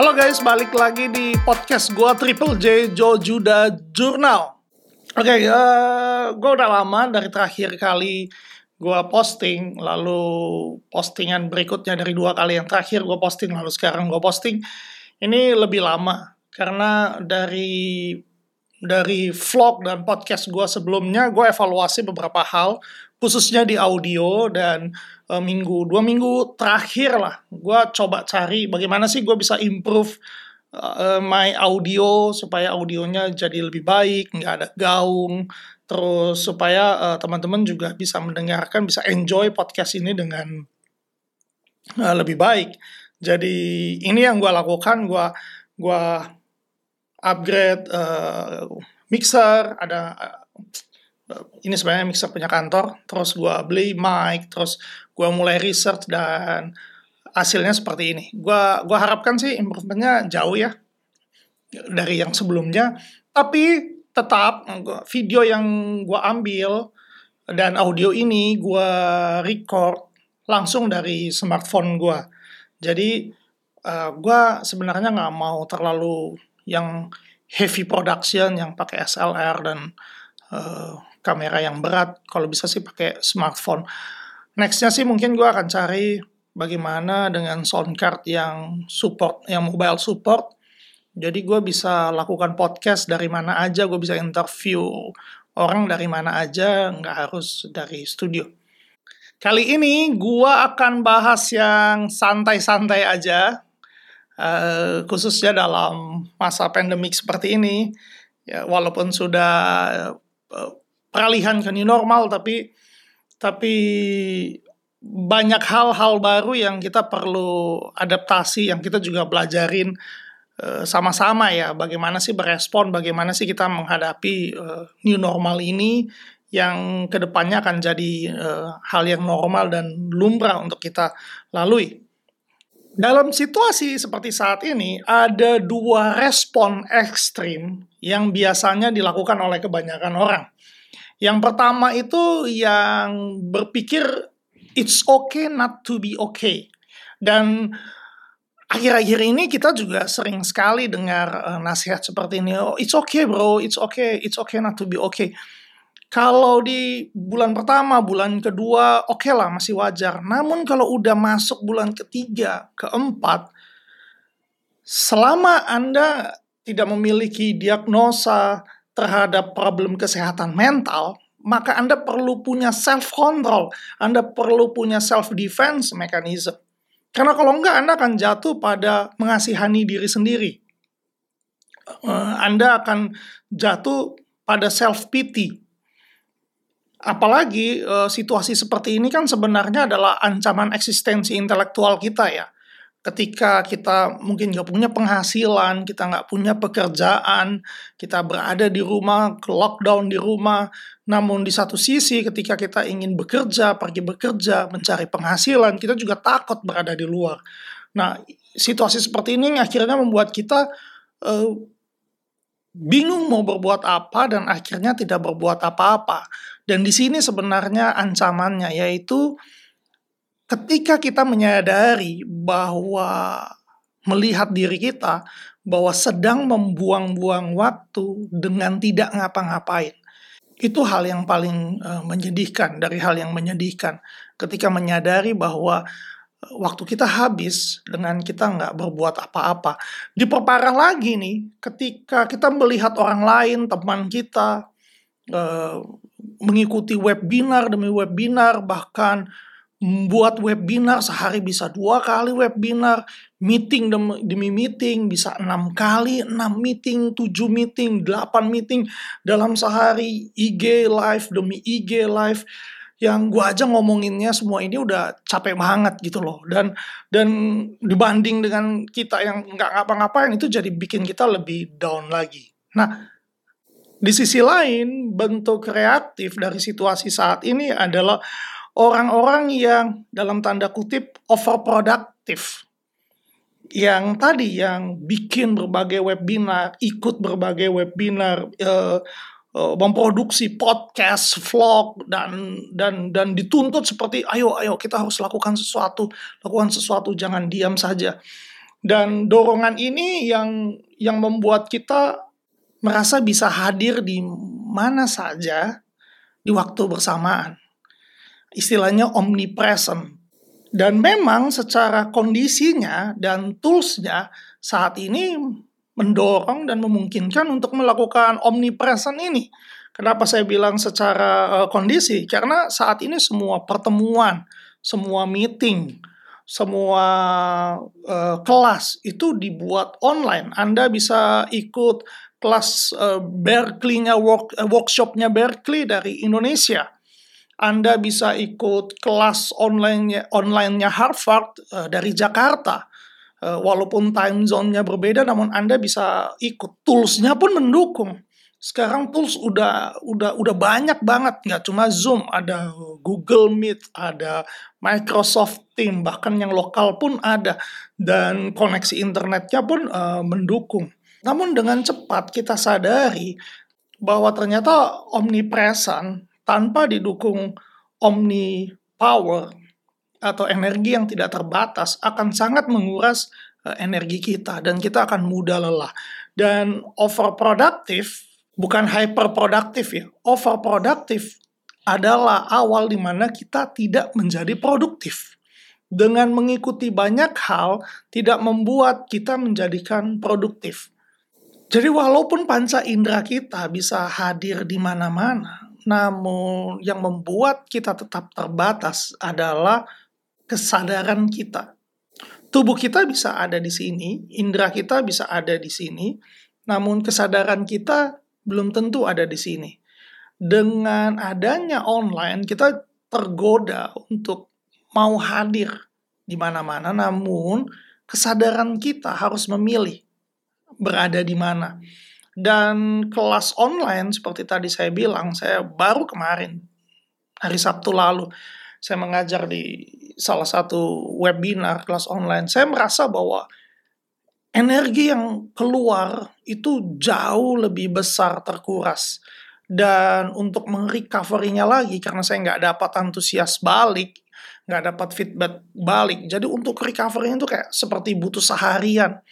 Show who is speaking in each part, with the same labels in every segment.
Speaker 1: Halo guys, balik lagi di podcast gua Triple J Joe Juda Journal. Oke, okay, uh, gue udah lama dari terakhir kali gua posting, lalu postingan berikutnya dari dua kali yang terakhir gue posting, lalu sekarang gue posting. Ini lebih lama karena dari dari vlog dan podcast gue sebelumnya gue evaluasi beberapa hal khususnya di audio dan e, minggu dua minggu terakhir lah gue coba cari bagaimana sih gue bisa improve uh, my audio supaya audionya jadi lebih baik nggak ada gaung. Terus supaya uh, teman-teman juga bisa mendengarkan bisa enjoy podcast ini dengan lebih baik. Jadi ini yang gue lakukan gue gue upgrade uh, mixer ada ini sebenarnya mixer punya kantor terus gue beli mic terus gue mulai research dan hasilnya seperti ini. Gue gua harapkan sih improvementnya jauh ya dari yang sebelumnya tapi tetap video yang gue ambil dan audio ini gue record langsung dari smartphone gue jadi uh, eh, gue sebenarnya nggak mau terlalu yang heavy production yang pakai SLR dan uh, kamera yang berat. Kalau bisa sih pakai smartphone. Nextnya sih mungkin gue akan cari bagaimana dengan sound card yang support yang mobile support. Jadi gue bisa lakukan podcast dari mana aja gue bisa interview orang dari mana aja nggak harus dari studio. Kali ini gue akan bahas yang santai-santai aja uh, khususnya dalam masa pandemik seperti ini ya walaupun sudah uh, peralihan ke new normal tapi tapi banyak hal-hal baru yang kita perlu adaptasi yang kita juga belajarin uh, sama-sama ya bagaimana sih berespon bagaimana sih kita menghadapi uh, new normal ini yang ke depannya akan jadi uh, hal yang normal dan lumrah untuk kita lalui. Dalam situasi seperti saat ini, ada dua respon ekstrim yang biasanya dilakukan oleh kebanyakan orang. Yang pertama itu yang berpikir it's okay not to be okay. Dan akhir-akhir ini kita juga sering sekali dengar uh, nasihat seperti ini. Oh, it's okay bro, it's okay, it's okay not to be okay. Kalau di bulan pertama, bulan kedua, oke okay lah masih wajar. Namun kalau udah masuk bulan ketiga, keempat, selama Anda tidak memiliki diagnosa, terhadap problem kesehatan mental, maka Anda perlu punya self control, Anda perlu punya self defense mechanism. Karena kalau enggak Anda akan jatuh pada mengasihani diri sendiri. Eh, Anda akan jatuh pada self pity. Apalagi eh, situasi seperti ini kan sebenarnya adalah ancaman eksistensi intelektual kita ya ketika kita mungkin nggak punya penghasilan, kita nggak punya pekerjaan, kita berada di rumah, lockdown di rumah, namun di satu sisi ketika kita ingin bekerja, pergi bekerja, mencari penghasilan, kita juga takut berada di luar. Nah, situasi seperti ini akhirnya membuat kita uh, bingung mau berbuat apa dan akhirnya tidak berbuat apa-apa. Dan di sini sebenarnya ancamannya yaitu ketika kita menyadari bahwa melihat diri kita bahwa sedang membuang-buang waktu dengan tidak ngapa-ngapain. Itu hal yang paling uh, menyedihkan dari hal yang menyedihkan. Ketika menyadari bahwa waktu kita habis dengan kita nggak berbuat apa-apa. Diperparah lagi nih ketika kita melihat orang lain, teman kita, uh, mengikuti webinar demi webinar, bahkan membuat webinar sehari bisa dua kali webinar, meeting demi meeting bisa enam kali, enam meeting, tujuh meeting, delapan meeting dalam sehari, IG live demi IG live yang gua aja ngomonginnya semua ini udah capek banget gitu loh dan dan dibanding dengan kita yang nggak ngapa-ngapain itu jadi bikin kita lebih down lagi. Nah, di sisi lain bentuk kreatif dari situasi saat ini adalah orang-orang yang dalam tanda kutip overproduktif yang tadi yang bikin berbagai webinar, ikut berbagai webinar, uh, uh, memproduksi podcast, vlog dan dan dan dituntut seperti ayo ayo kita harus lakukan sesuatu, lakukan sesuatu jangan diam saja. Dan dorongan ini yang yang membuat kita merasa bisa hadir di mana saja di waktu bersamaan. Istilahnya omnipresent. Dan memang secara kondisinya dan toolsnya saat ini mendorong dan memungkinkan untuk melakukan omnipresent ini. Kenapa saya bilang secara uh, kondisi? Karena saat ini semua pertemuan, semua meeting, semua uh, kelas itu dibuat online. Anda bisa ikut kelas uh, Berkeley-nya work, uh, workshopnya Berkeley dari Indonesia. Anda bisa ikut kelas online-nya online-nya Harvard uh, dari Jakarta walaupun time zone-nya berbeda namun Anda bisa ikut. Tools-nya pun mendukung. Sekarang tools udah udah udah banyak banget. Nggak cuma Zoom ada Google Meet ada Microsoft Team bahkan yang lokal pun ada. Dan koneksi internetnya pun uh, mendukung. Namun dengan cepat kita sadari bahwa ternyata omnipresent tanpa didukung omni power atau energi yang tidak terbatas akan sangat menguras uh, energi kita dan kita akan mudah lelah. Dan overproduktif bukan hyperproduktif ya. Overproduktif adalah awal di mana kita tidak menjadi produktif. Dengan mengikuti banyak hal tidak membuat kita menjadikan produktif. Jadi walaupun panca indera kita bisa hadir di mana-mana, namun yang membuat kita tetap terbatas adalah kesadaran kita. Tubuh kita bisa ada di sini, indera kita bisa ada di sini, namun kesadaran kita belum tentu ada di sini. Dengan adanya online, kita tergoda untuk mau hadir di mana-mana, namun kesadaran kita harus memilih berada di mana. Dan kelas online seperti tadi saya bilang, saya baru kemarin hari Sabtu lalu saya mengajar di salah satu webinar kelas online, saya merasa bahwa energi yang keluar itu jauh lebih besar terkuras. Dan untuk merecovery-nya lagi, karena saya nggak dapat antusias balik, nggak dapat feedback balik. Jadi untuk recovery itu kayak seperti butuh seharian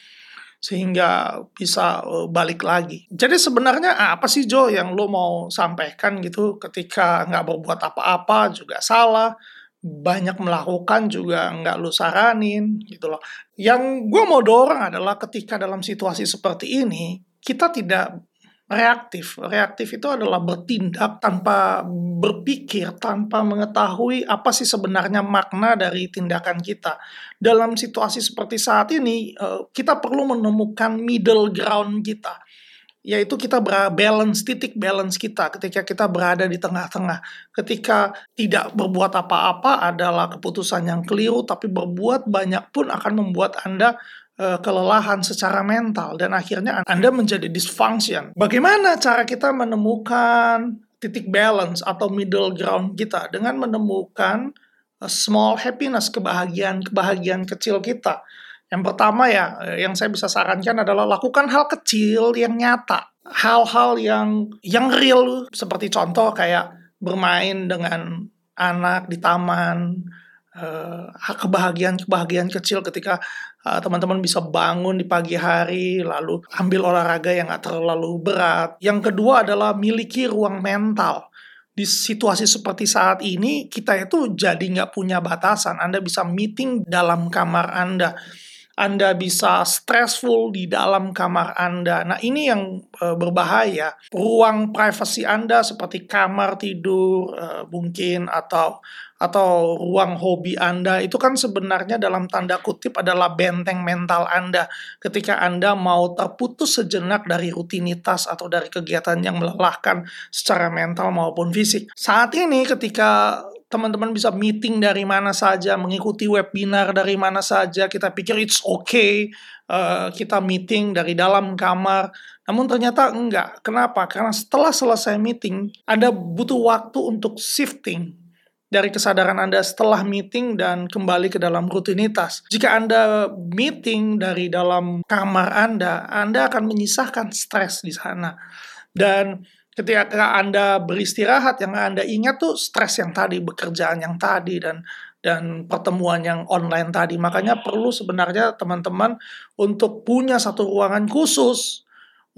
Speaker 1: sehingga bisa eh, balik lagi. Jadi sebenarnya apa sih Jo yang lo mau sampaikan gitu ketika nggak berbuat apa-apa juga salah, banyak melakukan juga nggak lu saranin gitu loh. Yang gue mau dorong adalah ketika dalam situasi seperti ini kita tidak reaktif. Reaktif itu adalah bertindak tanpa berpikir, tanpa mengetahui apa sih sebenarnya makna dari tindakan kita. Dalam situasi seperti saat ini, eh, kita perlu menemukan middle ground kita yaitu kita balance titik balance kita ketika kita berada di tengah-tengah ketika tidak berbuat apa-apa adalah keputusan yang keliru tapi berbuat banyak pun akan membuat Anda kelelahan secara mental dan akhirnya Anda menjadi dysfunction. Bagaimana cara kita menemukan titik balance atau middle ground kita dengan menemukan uh, small happiness kebahagiaan kebahagiaan kecil kita? Yang pertama ya, eh, yang saya bisa sarankan adalah lakukan hal kecil yang nyata. Hal-hal yang yang real. Seperti contoh kayak bermain dengan anak di taman, kebahagiaan-kebahagiaan kecil ketika uh, teman-teman bisa bangun di pagi hari, lalu ambil olahraga yang gak terlalu berat. Yang kedua adalah miliki ruang mental. Di situasi seperti saat ini, kita itu jadi nggak punya batasan. Anda bisa meeting dalam kamar Anda anda bisa stressful di dalam kamar Anda. Nah, ini yang uh, berbahaya. Ruang privasi Anda seperti kamar tidur uh, mungkin atau atau ruang hobi Anda itu kan sebenarnya dalam tanda kutip adalah benteng mental Anda ketika Anda mau terputus sejenak dari rutinitas atau dari kegiatan yang melelahkan secara mental maupun fisik. Saat ini ketika teman-teman bisa meeting dari mana saja, mengikuti webinar dari mana saja. Kita pikir it's okay, uh, kita meeting dari dalam kamar. Namun ternyata enggak. Kenapa? Karena setelah selesai meeting, Anda butuh waktu untuk shifting dari kesadaran Anda setelah meeting dan kembali ke dalam rutinitas. Jika Anda meeting dari dalam kamar Anda, Anda akan menyisahkan stres di sana. Dan ketika Anda beristirahat yang Anda ingat tuh stres yang tadi, bekerjaan yang tadi dan dan pertemuan yang online tadi. Makanya perlu sebenarnya teman-teman untuk punya satu ruangan khusus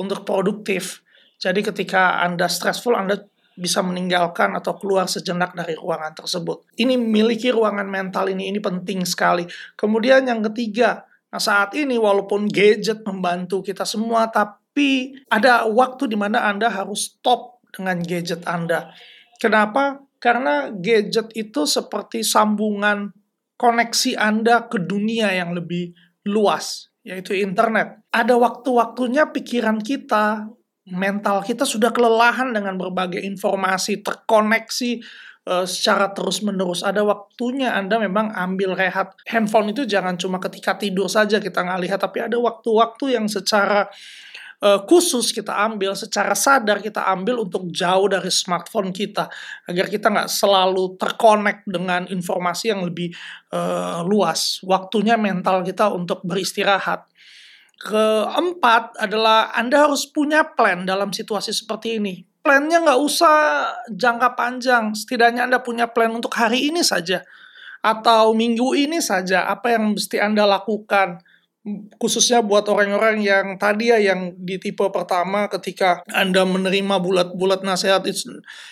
Speaker 1: untuk produktif. Jadi ketika Anda stressful, Anda bisa meninggalkan atau keluar sejenak dari ruangan tersebut. Ini miliki ruangan mental ini, ini penting sekali. Kemudian yang ketiga, nah saat ini walaupun gadget membantu kita semua, tapi ada waktu di mana Anda harus stop dengan gadget Anda. Kenapa? Karena gadget itu seperti sambungan koneksi Anda ke dunia yang lebih luas, yaitu internet. Ada waktu-waktunya pikiran kita, mental kita sudah kelelahan dengan berbagai informasi, terkoneksi uh, secara terus-menerus. Ada waktunya Anda memang ambil rehat. Handphone itu jangan cuma ketika tidur saja kita nggak lihat, tapi ada waktu-waktu yang secara uh, khusus kita ambil, secara sadar kita ambil untuk jauh dari smartphone kita, agar kita nggak selalu terkonek dengan informasi yang lebih uh, luas. Waktunya mental kita untuk beristirahat. Keempat adalah Anda harus punya plan dalam situasi seperti ini. Plannya nggak usah jangka panjang, setidaknya Anda punya plan untuk hari ini saja atau minggu ini saja apa yang mesti Anda lakukan khususnya buat orang-orang yang tadi ya yang di tipe pertama ketika Anda menerima bulat-bulat nasihat it's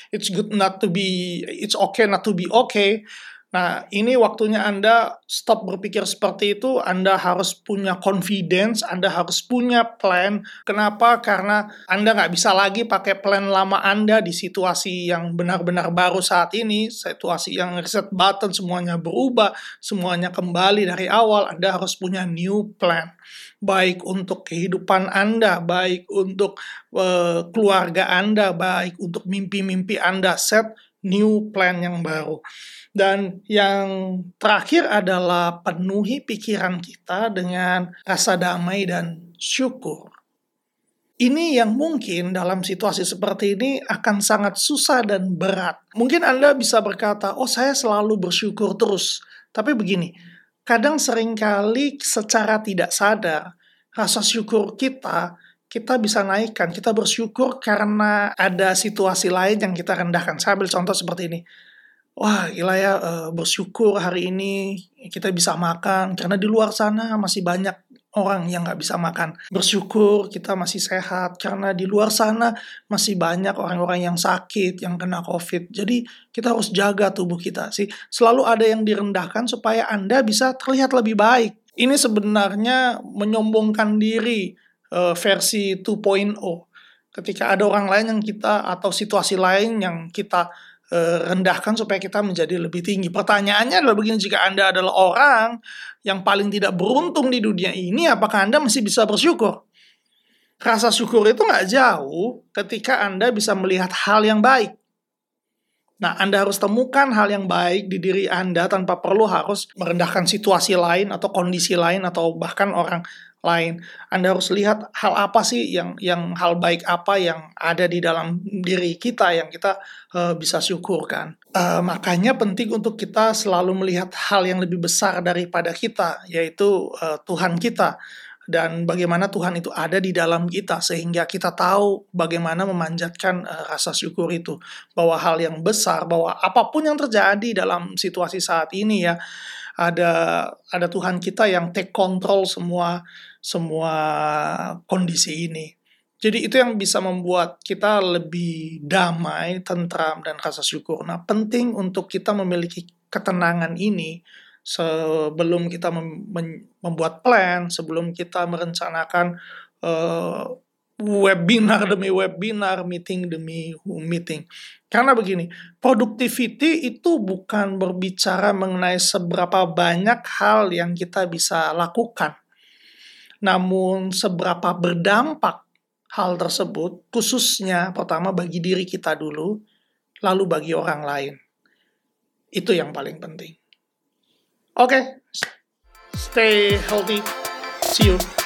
Speaker 1: it's good not to be it's okay not to be okay Nah, ini waktunya Anda stop berpikir seperti itu. Anda harus punya confidence, Anda harus punya plan. Kenapa? Karena Anda nggak bisa lagi pakai plan lama Anda di situasi yang benar-benar baru saat ini, situasi yang reset button, semuanya berubah, semuanya kembali dari awal. Anda harus punya new plan. Baik untuk kehidupan Anda, baik untuk uh, keluarga Anda, baik untuk mimpi-mimpi Anda. Set new plan yang baru. Dan yang terakhir adalah penuhi pikiran kita dengan rasa damai dan syukur. Ini yang mungkin dalam situasi seperti ini akan sangat susah dan berat. Mungkin Anda bisa berkata, "Oh, saya selalu bersyukur terus." Tapi begini, kadang sering kali secara tidak sadar rasa syukur kita kita bisa naikkan, kita bersyukur karena ada situasi lain yang kita rendahkan. Saya ambil contoh seperti ini. Wah, gila ya, uh, bersyukur hari ini kita bisa makan, karena di luar sana masih banyak orang yang nggak bisa makan. Bersyukur kita masih sehat, karena di luar sana masih banyak orang-orang yang sakit, yang kena COVID. Jadi kita harus jaga tubuh kita sih. Selalu ada yang direndahkan supaya Anda bisa terlihat lebih baik. Ini sebenarnya menyombongkan diri uh, versi 2.0. Ketika ada orang lain yang kita atau situasi lain yang kita rendahkan supaya kita menjadi lebih tinggi. Pertanyaannya adalah begini, jika Anda adalah orang yang paling tidak beruntung di dunia ini, apakah Anda masih bisa bersyukur? Rasa syukur itu nggak jauh ketika Anda bisa melihat hal yang baik. Nah, Anda harus temukan hal yang baik di diri Anda tanpa perlu harus merendahkan situasi lain atau kondisi lain atau bahkan orang lain. Anda harus lihat hal apa sih yang yang hal baik apa yang ada di dalam diri kita yang kita uh, bisa syukurkan. Uh, makanya penting untuk kita selalu melihat hal yang lebih besar daripada kita, yaitu uh, Tuhan kita dan bagaimana Tuhan itu ada di dalam kita sehingga kita tahu bagaimana memanjatkan uh, rasa syukur itu bahwa hal yang besar bahwa apa pun yang terjadi dalam situasi saat ini ya ada ada Tuhan kita yang take control semua semua kondisi ini. Jadi itu yang bisa membuat kita lebih damai, tentram dan rasa syukur. Nah, penting untuk kita memiliki ketenangan ini sebelum kita mem membuat plan, sebelum kita merencanakan uh, webinar demi webinar, meeting demi meeting. Karena begini, productivity itu bukan berbicara mengenai seberapa banyak hal yang kita bisa lakukan. Namun seberapa berdampak hal tersebut, khususnya pertama bagi diri kita dulu, lalu bagi orang lain. Itu yang paling penting. Okay. stay healthy. See you.